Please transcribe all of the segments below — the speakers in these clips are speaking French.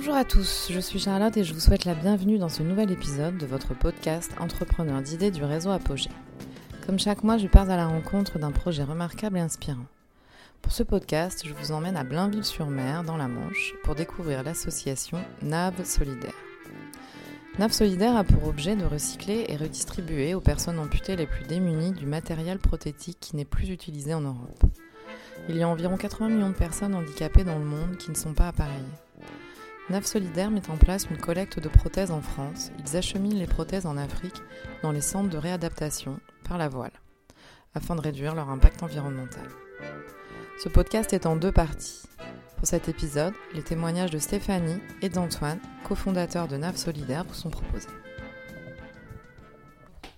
Bonjour à tous, je suis Charlotte et je vous souhaite la bienvenue dans ce nouvel épisode de votre podcast Entrepreneur d'idées du réseau Apogée. Comme chaque mois, je pars à la rencontre d'un projet remarquable et inspirant. Pour ce podcast, je vous emmène à Blainville-sur-Mer, dans la Manche, pour découvrir l'association NAV Solidaire. NAV Solidaire a pour objet de recycler et redistribuer aux personnes amputées les plus démunies du matériel prothétique qui n'est plus utilisé en Europe. Il y a environ 80 millions de personnes handicapées dans le monde qui ne sont pas appareillées. NAV Solidaire met en place une collecte de prothèses en France. Ils acheminent les prothèses en Afrique dans les centres de réadaptation par la voile, afin de réduire leur impact environnemental. Ce podcast est en deux parties. Pour cet épisode, les témoignages de Stéphanie et d'Antoine, cofondateurs de NAV Solidaire, vous sont proposés.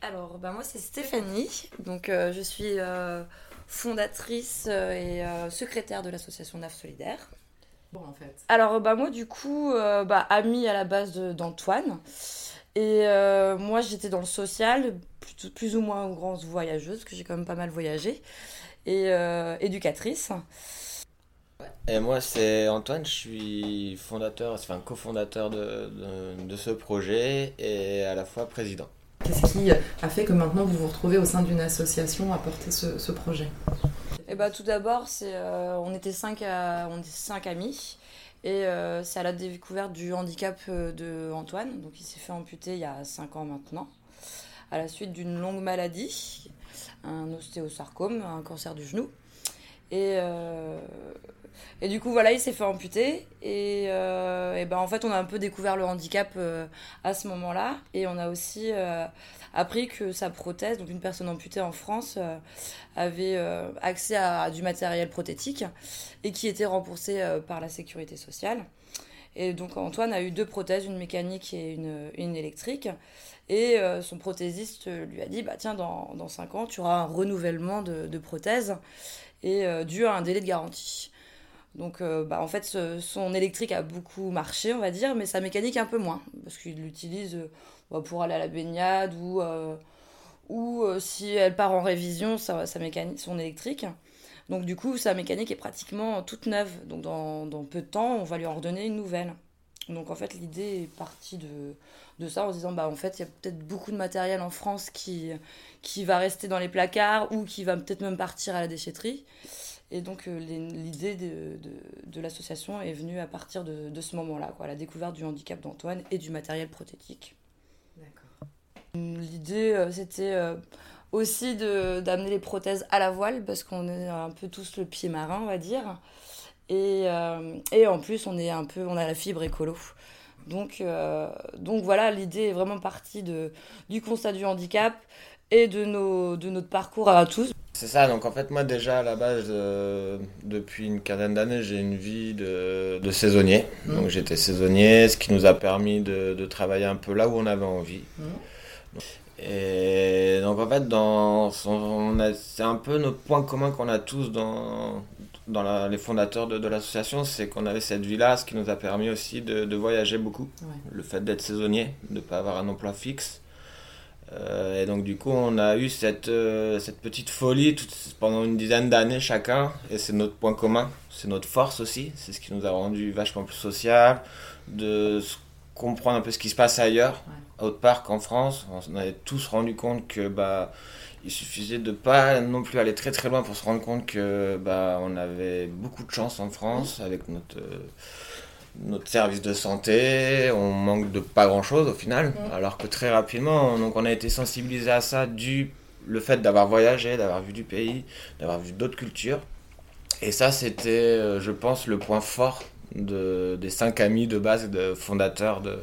Alors, bah moi c'est Stéphanie, donc euh, je suis euh, fondatrice euh, et secrétaire de l'association NAV Solidaire. Bon, en fait. Alors, bah moi du coup, euh, bah, amie à la base d'Antoine. Et euh, moi j'étais dans le social, plus, plus ou moins grande voyageuse, parce que j'ai quand même pas mal voyagé. Et euh, éducatrice. Et moi, c'est Antoine, je suis fondateur, enfin cofondateur de, de, de ce projet et à la fois président. Qu'est-ce qui a fait que maintenant vous vous retrouvez au sein d'une association à porter ce, ce projet? Et bah tout d'abord, euh, on était cinq, amis. Et euh, c'est à la découverte du handicap euh, de Antoine. Donc il s'est fait amputer il y a cinq ans maintenant, à la suite d'une longue maladie, un ostéosarcome, un cancer du genou. Et, et du coup, voilà, il s'est fait amputer. Et, euh, et ben, en fait, on a un peu découvert le handicap euh, à ce moment-là. Et on a aussi euh, appris que sa prothèse, donc une personne amputée en France, avait accès à, du matériel prothétique et qui était remboursé par la sécurité sociale. Et donc Antoine a eu deux prothèses, une mécanique et une, électrique. Et son prothésiste lui a dit, bah tiens, dans, dans 5 ans, tu auras un renouvellement de, prothèse et dû à un délai de garantie. Donc euh, bah, en fait, son électrique a beaucoup marché, on va dire, mais sa mécanique un peu moins, parce qu'il l'utilise euh, bah, pour aller à la baignade ou, euh, ou si elle part en révision, sa, sa mécanique, son électrique. Donc du coup, sa mécanique est pratiquement toute neuve. Donc dans, dans peu de temps, on va lui en redonner une nouvelle. Donc en fait, l'idée est partie de, de ça en se disant, bah en fait, il y a peut-être beaucoup de matériel en France qui, qui va rester dans les placards ou qui va peut-être même partir à la déchetterie. Et donc euh, l'idée de, de, de l'association est venue à partir de, de ce moment-là, la découverte du handicap d'Antoine et du matériel prothétique. D'accord. L'idée, euh, c'était euh, aussi d'amener les prothèses à la voile, parce qu'on est un peu tous le pied marin, on va dire. Et, euh, et en plus, on, est un peu, on a la fibre écolo. Donc, euh, donc voilà, l'idée est vraiment partie de, du constat du handicap et de, nos, de notre parcours à tous. C'est ça, donc en fait, moi déjà à la base, euh, depuis une quinzaine d'années, j'ai une vie de, de saisonnier. Mhm. Donc j'étais saisonnier, ce qui nous a permis de, de travailler un peu là où on avait envie. Mhm. Et donc en fait, dans son- on a- c'est un peu notre point commun qu'on a tous dans, dans la- les fondateurs de, de l'association, c'est qu'on avait cette vie-là, ce qui nous a permis aussi de, de voyager beaucoup. Ouais. Le fait d'être saisonnier, de ne pas avoir un emploi fixe. Euh, et donc du coup, on a eu cette, euh, cette petite folie toute- pendant une dizaine d'années chacun, et c'est notre point commun, c'est notre force aussi, c'est ce qui nous a rendu vachement plus social, de comprendre un peu ce qui se passe ailleurs, autre part qu'en France. On avait tous rendu compte que bah il suffisait de pas non plus aller très très loin pour se rendre compte que bah on avait beaucoup de chance en France avec notre euh, notre service de santé, on manque de pas grand chose au final, Mm. alors que très rapidement, donc on a été sensibilisé à ça du le fait d'avoir voyagé, d'avoir vu du pays, d'avoir vu d'autres cultures. Et ça, c'était, euh, je pense, le point fort de, des cinq amis de base, de fondateurs de,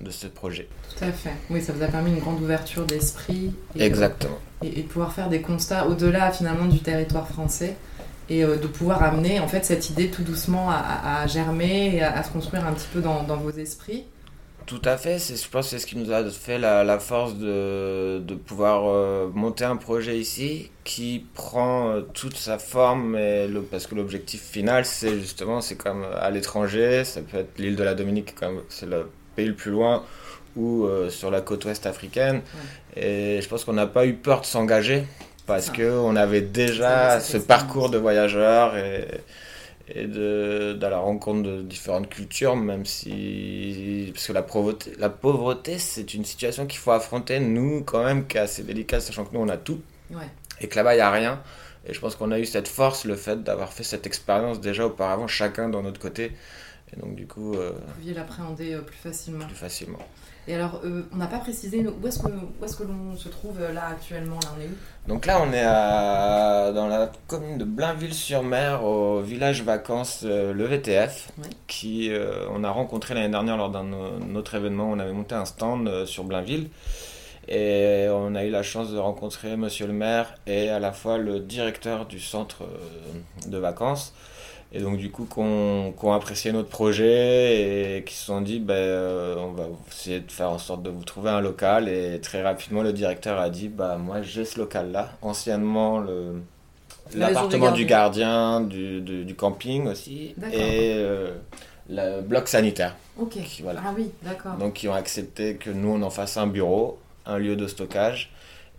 de ce projet. Tout à fait. Oui, ça vous a permis une grande ouverture d'esprit. Exactement. et, et pouvoir faire des constats au-delà finalement du territoire français et euh, de pouvoir amener en fait cette idée tout doucement à, germer et à, à se construire un petit peu dans, dans vos esprits. Tout à fait, je pense que c'est ce qui nous a fait la, la force de, de pouvoir euh, monter un projet ici qui prend euh, toute sa forme, et le, parce que l'objectif final, c'est justement, c'est comme à l'étranger, ça peut être l'île de la Dominique, comme c'est le pays le plus loin, ou euh, sur la côte ouest africaine. Et je pense qu'on n'a pas eu peur de s'engager, parce Ça. qu'on avait déjà ce parcours de voyageur et, et de, la rencontre de différentes cultures, même si. Parce que la pauvreté, la pauvreté c'est une situation qu'il faut affronter, nous, quand même, qui est assez délicate, sachant que nous, on a tout. Et que là-bas, il n'y a rien. Et je pense qu'on a eu cette force, le fait d'avoir fait cette expérience déjà auparavant, chacun dans notre côté. Et donc, du coup. Euh, Vous pouviez l'appréhender euh, plus facilement. Plus facilement. Et alors, euh, on n'a pas précisé où est-ce que, où est que l'on se trouve là actuellement Là, on est où? Donc là, on est à, dans la commune de Blainville-sur-Mer, au village vacances Le VTF, qui on a rencontré l'année dernière lors d'un autre événement. On avait monté un stand sur Blainville. Et on a eu la chance de rencontrer monsieur le maire et à la fois le directeur du centre euh, de vacances. Et donc du coup, qu'on ont apprécié notre projet et qui se sont dit, ben, euh, on va essayer de faire en sorte de vous trouver un local. Et très rapidement, le directeur a dit, bah moi j'ai ce local-là, anciennement le l'appartement du gardien, du, du, camping aussi, et euh, le bloc sanitaire. Ok. voilà. Ah oui, d'accord. Donc ils ont accepté que nous on en fasse un bureau un lieu de stockage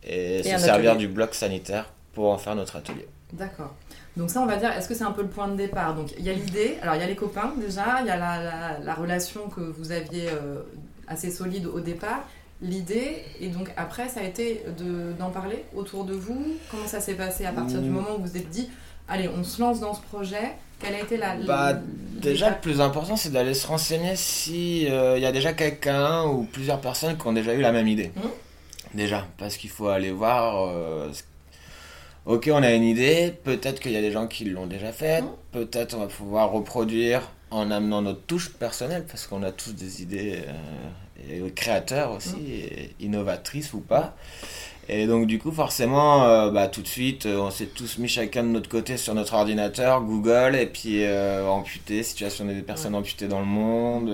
et, se servir du bloc sanitaire pour en faire notre atelier. D'accord. Donc ça, on va dire, est-ce que c'est un peu le point de départ? Donc il y a l'idée, alors il y a les copains déjà, il y a la, la, relation que vous aviez euh, assez solide au départ, l'idée, et donc après ça a été d'en parler autour de vous. Comment ça s'est passé à partir du mmh. moment où vous vous êtes dit, allez, on se lance dans ce projet quelle a été la... Bah, déjà, le plus important, c'est d'aller se renseigner s'il euh, y a déjà quelqu'un ou plusieurs personnes qui ont déjà eu la même idée. Mmh. Déjà, parce qu'il faut aller voir... Euh, ok, on a une idée, peut-être qu'il y a des gens qui l'ont déjà fait, mmh. peut-être on va pouvoir reproduire en amenant notre touche personnelle, parce qu'on a tous des idées euh, créateurs aussi, innovatrices ou pas. Et donc du coup forcément, euh, bah, tout de suite, euh, on s'est tous mis chacun de notre côté sur notre ordinateur, Google, et puis euh, amputé, situation des personnes amputées dans le monde,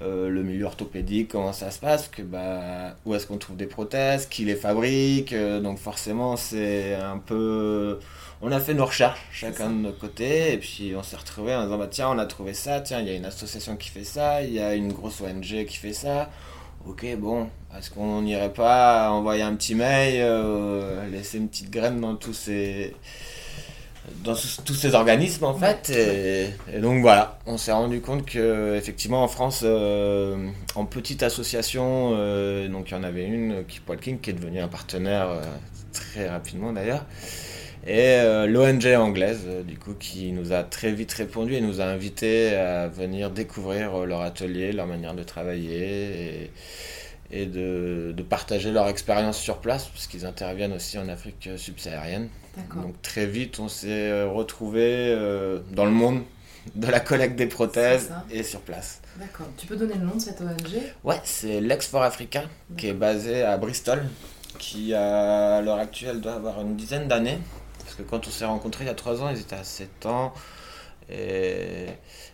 le milieu orthopédique, comment ça se passe, que, bah, où est-ce qu'on trouve des prothèses, qui les fabrique, donc forcément c'est un peu... On a fait nos recherches chacun de notre côté, et puis on s'est retrouvé en disant, bah, tiens, on a trouvé ça, tiens, il y a une association qui fait ça, il y a une grosse ONG qui fait ça. Ok, bon, est-ce qu'on n'irait pas envoyer un petit mail, euh, laisser une petite graine dans tous ces dans tous ces organismes en fait et, donc voilà on s'est rendu compte que effectivement en France euh, en petite association euh, donc il y en avait une qui King qui est devenue un partenaire très rapidement d'ailleurs et l'ONG anglaise du coup qui nous a très vite répondu et nous a invités à venir découvrir leur atelier leur manière de travailler et, et de, de, partager leur expérience sur place, parce qu'ils interviennent aussi en Afrique subsaharienne. Donc très vite, on s'est euh, retrouvé euh, dans le monde de la collecte des prothèses et sur place. D'accord. Tu peux donner le nom de cette ONG Ouais, c'est l'Ex for Africa, qui est basé à Bristol, qui à l'heure actuelle doit avoir une dizaine d'années. Parce que quand on s'est rencontrés il y a trois ans, ils étaient à 7 ans. Et,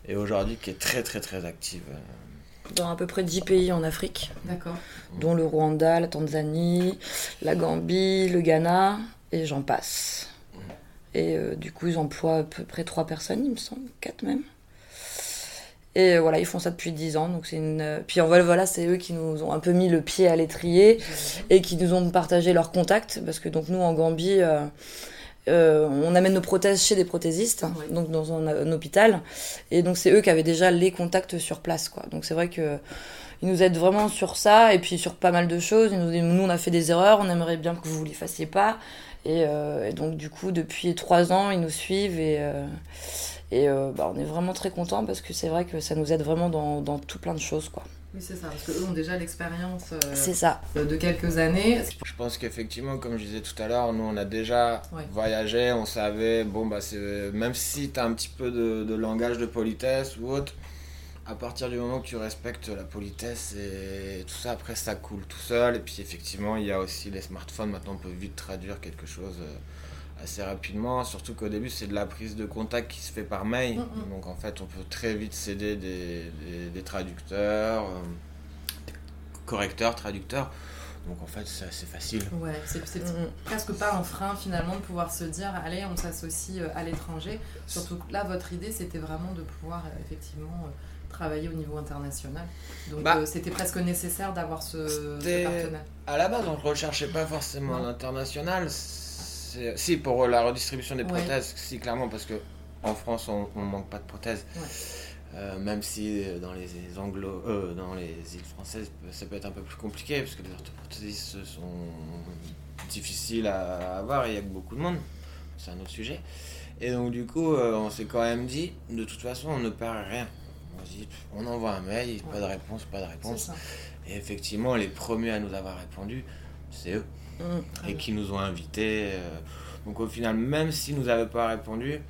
et aujourd'hui, qui est très très très active dans à peu près 10 pays en Afrique. Dont le Rwanda, la Tanzanie, la Gambie, le Ghana, et j'en passe. Et euh, du coup, ils emploient à peu près 3 personnes, il me semble, 4 même. Et euh, voilà, ils font ça depuis 10 ans. Donc c'est une... Euh, puis voilà, c'est eux qui nous ont un peu mis le pied à l'étrier et qui nous ont partagé leurs contacts. Parce que donc nous, en Gambie, euh, on amène nos prothèses chez des prothésistes, donc dans un, hôpital. Et donc c'est eux qui avaient déjà les contacts sur place, quoi. Donc c'est vrai que ils nous aident vraiment sur ça et puis sur pas mal de choses. Ils nous, nous on a fait des erreurs, on aimerait bien que vous les fassiez pas. Et, euh, donc du coup depuis trois ans ils nous suivent et euh, et bah, on est vraiment très contents parce que c'est vrai que ça nous aide vraiment dans, dans tout plein de choses, quoi. Oui, c'est ça, parce qu'eux ont déjà l'expérience euh, de quelques années. Je pense qu'effectivement, comme je disais tout à l'heure, nous on a déjà voyagé, on savait, bon, bah, même si tu as un petit peu de, langage de politesse ou autre, à partir du moment que tu respectes la politesse et tout ça, après ça coule tout seul. Et puis effectivement, il y a aussi les smartphones, maintenant on peut vite traduire quelque chose. Euh, assez rapidement, surtout qu'au début c'est de la prise de contact qui se fait par mail, mm, mm. donc en fait on peut très vite céder des, des, traducteurs, euh, correcteurs, traducteurs. Donc en fait c'est assez facile. Ouais, c'est mm, presque pas un frein finalement de pouvoir se dire allez on s'associe euh, à l'étranger. Surtout que là votre idée c'était vraiment de pouvoir euh, effectivement travailler au niveau international. Donc bah, c'était presque nécessaire d'avoir ce, ce, partenaire. À la base on ne recherchait pas forcément l'international si, pour la redistribution des prothèses, si, clairement, parce que en France, on, on manque pas de prothèses. Euh, même si euh, dans les anglo, euh, dans les îles françaises, ça peut être un peu plus compliqué parce que les orthoprothésistes sont difficiles à avoir et il y a que beaucoup de monde. C'est un autre sujet. Et donc du coup, euh, on s'est quand même dit, de toute façon, on ne perd rien. On se dit, on envoie un mail, pas de réponse, pas de réponse. Et effectivement, les premiers à nous avoir répondu, c'est eux. Mm. Et qui nous ont invités. euh. Donc au final, même s'ils nous avaient pas répondu,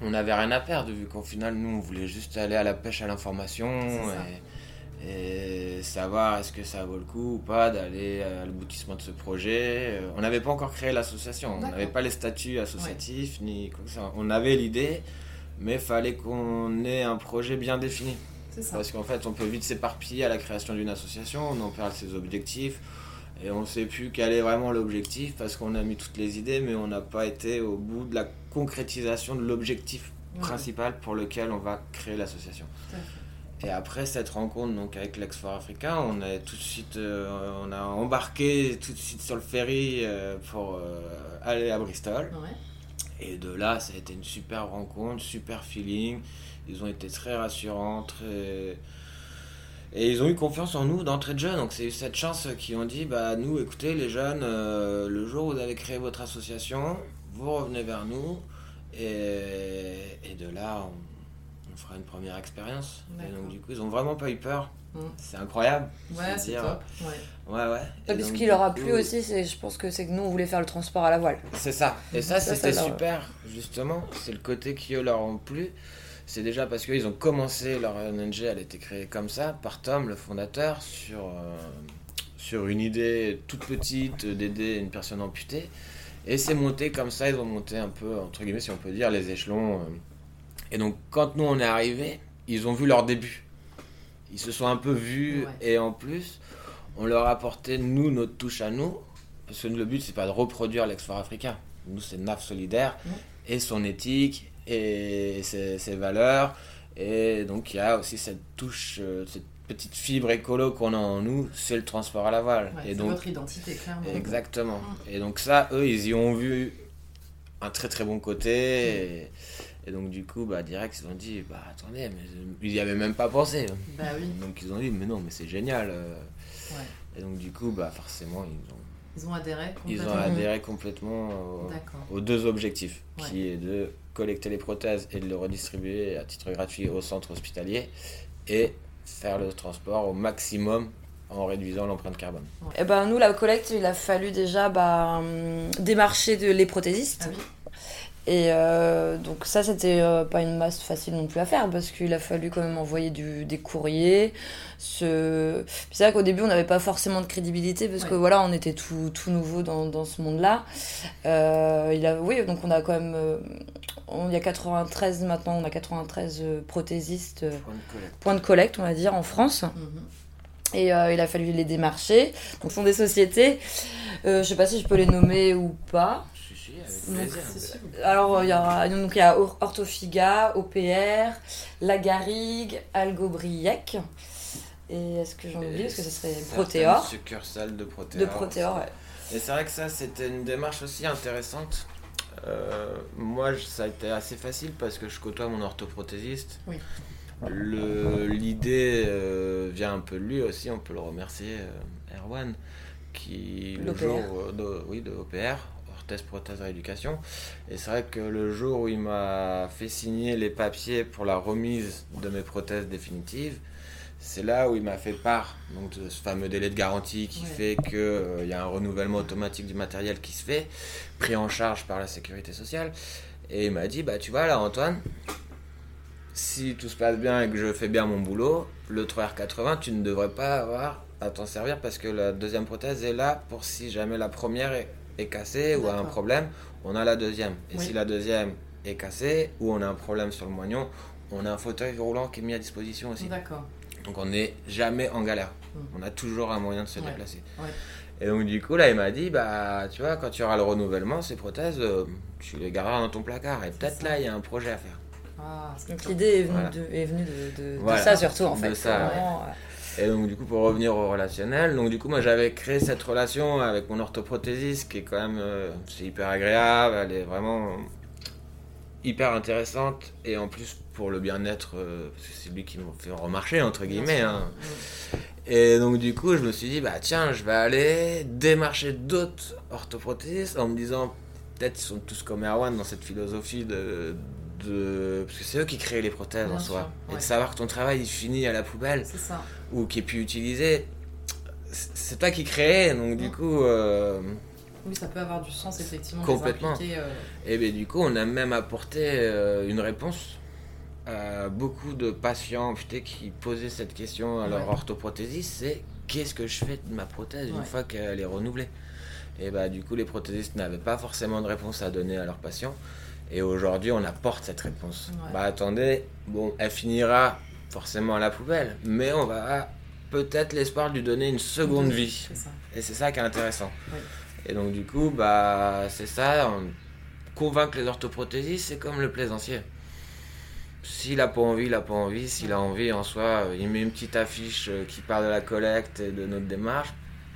on n'avait rien à perdre, vu qu'au final, nous, on voulait juste aller à la pêche à l'information ça. et, et savoir est-ce que ça vaut le coup ou pas d'aller à l'aboutissement de ce projet. Euh, On n'avait pas encore créé l'association, on n'avait pas les statuts associatifs, ni quoi que soit. On avait l'idée, mais fallait qu'on ait un projet bien défini. Ça. Parce qu'en fait, on peut vite s'éparpiller à la création d'une association, on en perd ses objectifs, et on ne sait plus quel est vraiment l'objectif, parce qu'on a mis toutes les idées, mais on n'a pas été au bout de la concrétisation de l'objectif Ouais. principal pour lequel on va créer l'association. Et après cette rencontre donc avec l'Exfor Africain, on a tout de suite, euh, on a embarqué tout de suite sur le ferry euh, pour euh, aller à Bristol. Ouais. Et de là, ça a été une super rencontre, super feeling. Ils ont été très rassurants, très... Et ils ont eu confiance en nous d'entrée de jeu. Donc c'est eu cette chance qu'ils ont dit, bah nous, écoutez les jeunes, euh, le jour où vous avez créé votre association, vous revenez vers nous. Et, et de là, on, on fera une première expérience. Et donc du coup, ils ont vraiment pas eu peur. Mm. C'est incroyable. Ouais, c'est dire, top. Ouais. Ouais, ouais. Et ce qui leur a coup, plu aussi, c'est, je pense que c'est que nous, on voulait faire le transport à la voile. C'est ça. Et ça, Ça, c'était super, justement. C'est le côté qui eux leur ont plu. C'est déjà parce qu'ils ont commencé leur ONG, elle a été créée comme ça, par Tom, le fondateur, sur, euh, sur une idée toute petite d'aider une personne amputée. Et c'est monté comme ça, ils ont monté un peu, entre guillemets, si on peut dire, les échelons. euh. Et donc, quand nous, on est arrivés, ils ont vu leur début. Ils se sont un peu vus, Ouais. et en plus, on leur a apporté, nous, notre touche à nous. Parce que le but, c'est pas de reproduire l'export africain. Nous, c'est NAF solidaire Ouais. et son éthique et ses, ses valeurs. Et donc, il y a aussi cette touche, euh, cette petite fibre écolo qu'on a en nous, c'est le transport à la voile. Ouais, et c'est donc, votre identité, clairement. exactement. Et donc, ça, eux, ils y ont vu un très très bon côté. Et, et donc, du coup, bah, direct, ils ont dit, bah, attendez, mais ils y avaient même pas pensé. Bah oui, Donc, ils ont dit, mais non, mais c'est génial. euh. ouais. Et donc, du coup, bah, forcément, ils ont Ils ont adhéré ils ont complètement. adhéré complètement aux deux objectifs, Ouais. qui est de collecter les prothèses et de les redistribuer à titre gratuit au centre hospitalier et faire le transport au maximum en réduisant l'empreinte carbone. Et ben nous, la collecte, il a fallu déjà bah, hum, démarcher de, les prothésistes. Ah oui. Et euh, donc ça, c'était euh, pas une masse facile non plus à faire parce qu'il a fallu quand même envoyer du, des courriers. Ce... C'est vrai qu'au début, on n'avait pas forcément de crédibilité parce que Ouais. voilà, on était tout, tout nouveau dans, dans ce monde-là. Euh, il a... Oui, donc on a quand même... on- Il y a 93 maintenant, on a 93 euh, prothésistes, euh, points de collecte, on va dire, en France. Mhm. Et euh, il a fallu les démarcher. Donc, ce sont des sociétés. Euh, je sais pas si je peux les nommer ou pas. Si, si, avec Donc, plaisir. C'est sûr. Alors, il y aura donc il y a Or- Orthofiga, OPR, La Garrigue, Algobriec. Et est-ce que j'en oublie Parce que ce serait Protéor. succursales de Protéor. De Protéor, ouais. Et c'est vrai que ça, c'était une démarche aussi intéressante. Euh, moi, ça a été assez facile parce que je côtoie mon orthoprothésiste. Oui. Le- L'idée euh, vient un peu de lui aussi, on peut le remercier, euh, Erwan, qui le jour de, oui, de OPR, Orthèse Prothèse Rééducation. Et c'est vrai que le jour où il m'a fait signer les papiers pour la remise de mes prothèses définitives, c'est là où il m'a fait part donc, de ce fameux délai de garantie qui Ouais. fait qu'il y a un renouvellement automatique du matériel qui se fait, pris en charge par la sécurité sociale. Et il m'a dit, bah tu vois là Antoine, si tout se passe bien et que je fais bien mon boulot, le 3R80, tu ne devrais pas avoir à t'en servir parce que la deuxième prothèse est là pour si jamais la première est, est cassée ou a un problème, on a la deuxième. Et Oui. si la deuxième est cassée ou on a un problème sur le moignon, on a un fauteuil roulant qui est mis à disposition aussi. D'accord. Donc on n'est jamais en galère. Mm. On a toujours un moyen de se Ouais. déplacer. Ouais. Et donc du coup là il m'a dit bah tu vois quand tu auras le renouvellement ces prothèses euh, tu les garderas dans ton placard et peut-être là il y a un projet à faire. Ah, Donc l'idée est venue, Voilà. de, est venue de, de- de Voilà. ça surtout en De fait. ça, Vraiment, Et donc du coup pour revenir au relationnel, donc du coup moi j'avais créé cette relation avec mon orthoprothésiste qui est quand même euh, c'est hyper agréable, elle est vraiment hyper intéressante et en plus pour le bien-être, euh, parce que c'est lui qui m'a fait remarcher, entre guillemets. Hein. Et donc du coup, je me suis dit, bah tiens, je vais aller démarcher d'autres orthoprothésistes en me disant, peut-être ils sont tous comme Erwan dans cette philosophie de... de... Parce que c'est eux qui créent les prothèses Bien en sûr, soi. Et de savoir que ton travail il finit à la poubelle ça. ou qui est plus utilisé, c'est toi qui crée, donc du coup... euh, Oui, ça peut avoir du sens, effectivement. Complètement. euh, Et bien du coup, on a même apporté euh, une réponse à beaucoup de patients putain, qui posaient cette question à leur Ouais. orthoprothésiste, c'est qu'est-ce que je fais de ma prothèse une Ouais. fois qu'elle est renouvelée? Et bah du coup, les prothésistes n'avaient pas forcément de réponse à donner à leurs patients. Et aujourd'hui, on apporte cette réponse. Ouais. Bah attendez, bon, elle finira forcément à la poubelle, mais on va peut-être l'espoir de lui donner une seconde de- vie. Et c'est ça qui est intéressant. Oui. Et donc du coup, bah c'est ça, on convaincre les orthoprothésistes, c'est comme le plaisancier. S'il a pas envie, il a pas envie. S'il a envie, en soi, euh, il met une petite affiche euh, qui parle de la collecte et de notre démarche.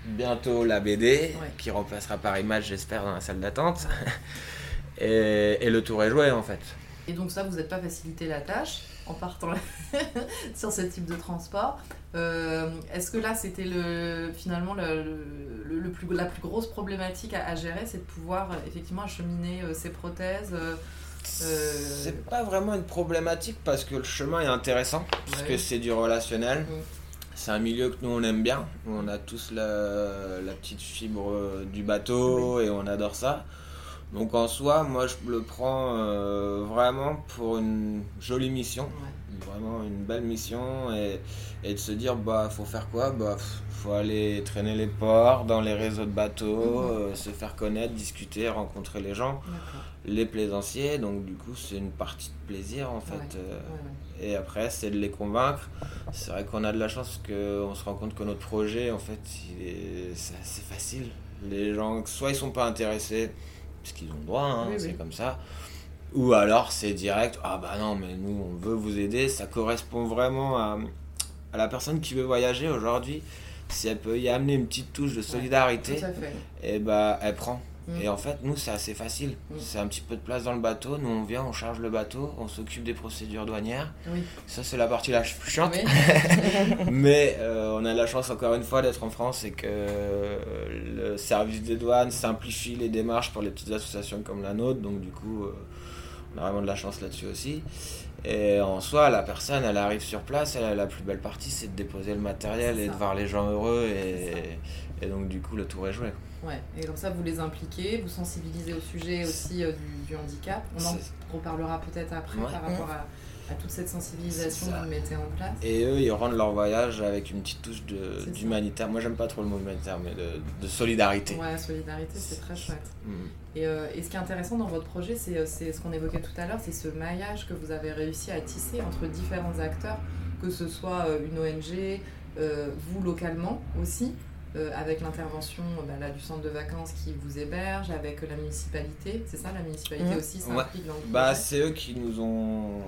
Bientôt la BD, Ouais. qui remplacera par image, j'espère, dans la salle d'attente. et, et le tour est joué, en fait. Et donc ça, vous n'êtes pas facilité la tâche en partant sur ce type de transport. Euh, Est-ce que là, c'était le, finalement le, le- le plus, la plus grosse problématique à, à gérer, c'est de pouvoir euh, effectivement acheminer euh, ces prothèses euh, Euh, C'est pas vraiment une problématique parce que le chemin est intéressant, parce Ouais. que c'est du relationnel. C'est un milieu que nous on aime bien, où on a tous la, la petite fibre du bateau et on adore ça. Donc en soi, moi je le prends euh, vraiment pour une jolie mission, ouais. vraiment une belle mission et, et de se dire bah faut faire quoi? Bah pff, faut aller traîner les ports, dans les réseaux de bateaux, Mhm. euh, se faire connaître, discuter, rencontrer les gens les plaisanciers, donc du coup c'est une partie de plaisir en fait. Ouais, euh, Ouais, et après c'est de les convaincre. C'est vrai qu'on a de la chance qu'on se rend compte que notre projet en fait est, c'est facile. Les gens, soit ils sont pas intéressés, parce qu'ils ont le droit, hein, Oui, c'est oui. comme ça. Ou alors c'est direct, ah bah non mais nous on veut vous aider, ça correspond vraiment à, à la personne qui veut voyager aujourd'hui. Si elle peut y amener une petite touche de solidarité, et bah elle prend. Mm. Et en fait, nous, c'est assez facile. Mm. C'est un petit peu de place dans le bateau. Nous, on vient, on charge le bateau, on s'occupe des procédures douanières. Oui. Ça, c'est la partie la plus chiante. Oui. Mais euh, on a la chance, encore une fois, d'être en France et que euh, le service des douanes simplifie les démarches pour les petites associations comme la nôtre. Donc, du coup, euh, on a vraiment de la chance là-dessus aussi. Et en soi, la personne, elle arrive sur place, elle a la plus belle partie, c'est de déposer le matériel et de voir les gens heureux. Et, et donc, du coup, le tour est joué. Ouais. Et comme ça, vous les impliquez, vous sensibilisez au sujet aussi euh, du, du handicap. On en reparlera peut-être après Ouais. par rapport à, à toute cette sensibilisation que vous mettez en place. Et eux, ils rendent leur voyage avec une petite touche d'humanitaire. Moi, j'aime pas trop le mot humanitaire, mais de, de solidarité. Ouais, solidarité, c'est très chouette. Mm. Et, euh, et ce qui est intéressant dans votre projet, c'est euh, c'est ce qu'on évoquait tout à l'heure, c'est ce maillage que vous avez réussi à tisser entre différents acteurs, que ce soit une ONG, euh, vous localement aussi, euh, avec l'intervention euh, bah, là, du centre de vacances qui vous héberge, avec la municipalité, c'est ça, la municipalité Mhm. aussi Ouais. s'implique dans le Bah, c'est eux qui nous ont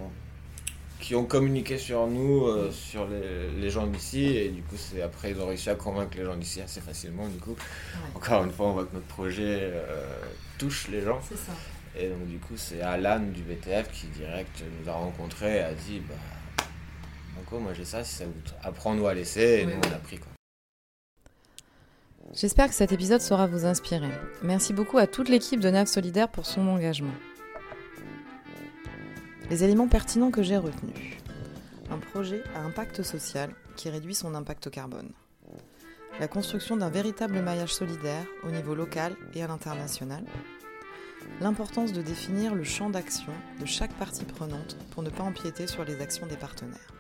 qui ont communiqué sur nous, euh, sur les, les gens d'ici, et du coup, c'est après ils ont réussi à convaincre les gens d'ici assez facilement. Du coup, Ouais, encore une fois, on voit que notre projet euh, touche les gens. c'est ça. Et donc, du coup, c'est Alan du VTF qui direct nous a rencontrés et a dit Bah, Banco, moi j'ai ça, si ça vous apprends-nous à laisser, et Oui, nous oui. on a pris quoi. J'espère que cet épisode saura vous inspirer. Merci beaucoup à toute l'équipe de NAV Solidaire pour son engagement. Les éléments pertinents que j'ai retenus. Un projet à impact social qui réduit son impact carbone. La construction d'un véritable maillage solidaire au niveau local et à l'international. L'importance de définir le champ d'action de chaque partie prenante pour ne pas empiéter sur les actions des partenaires.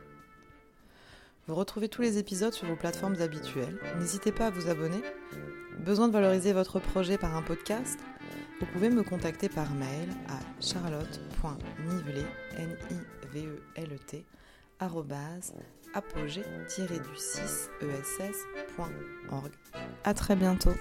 Vous retrouvez tous les épisodes sur vos plateformes habituelles. N'hésitez pas à vous abonner. Besoin de valoriser votre projet par un podcast? Vous pouvez me contacter par mail à charlotte.nivelet, e e apogée-du6ess.org. À très bientôt.